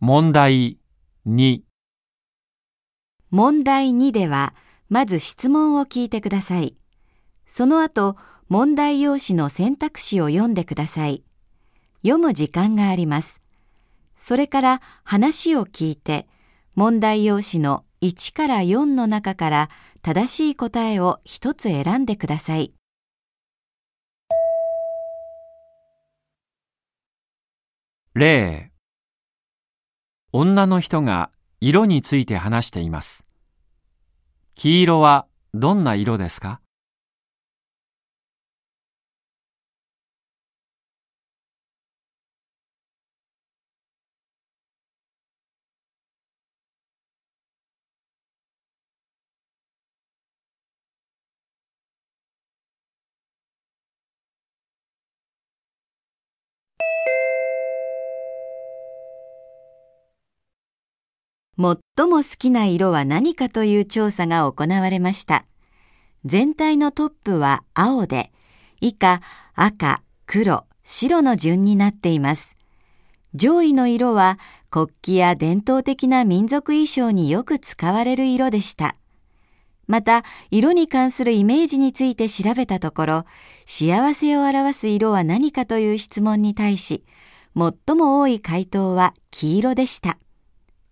問題2問題2では、まず質問を聞いてください。その後、問題用紙の選択肢を読んでください。読む時間があります。それから話を聞いて、問題用紙の1から4の中から正しい答えを一つ選んでください。例女の人が色について話しています。黄色はどんな色ですか？最も好きな色は何かという調査が行われました。全体のトップは青で、以下赤、黒、白の順になっています。上位の色は国旗や伝統的な民族衣装によく使われる色でした。また、色に関するイメージについて調べたところ、幸せを表す色は何かという質問に対し、最も多い回答は黄色でした。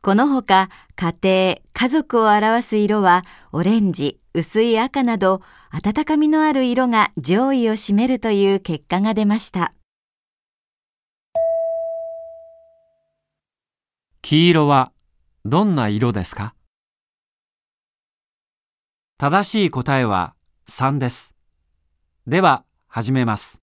このほか、家庭、家族を表す色は、オレンジ、薄い赤など、温かみのある色が上位を占めるという結果が出ました。黄色はどんな色ですか？正しい答えは3です。では、始めます。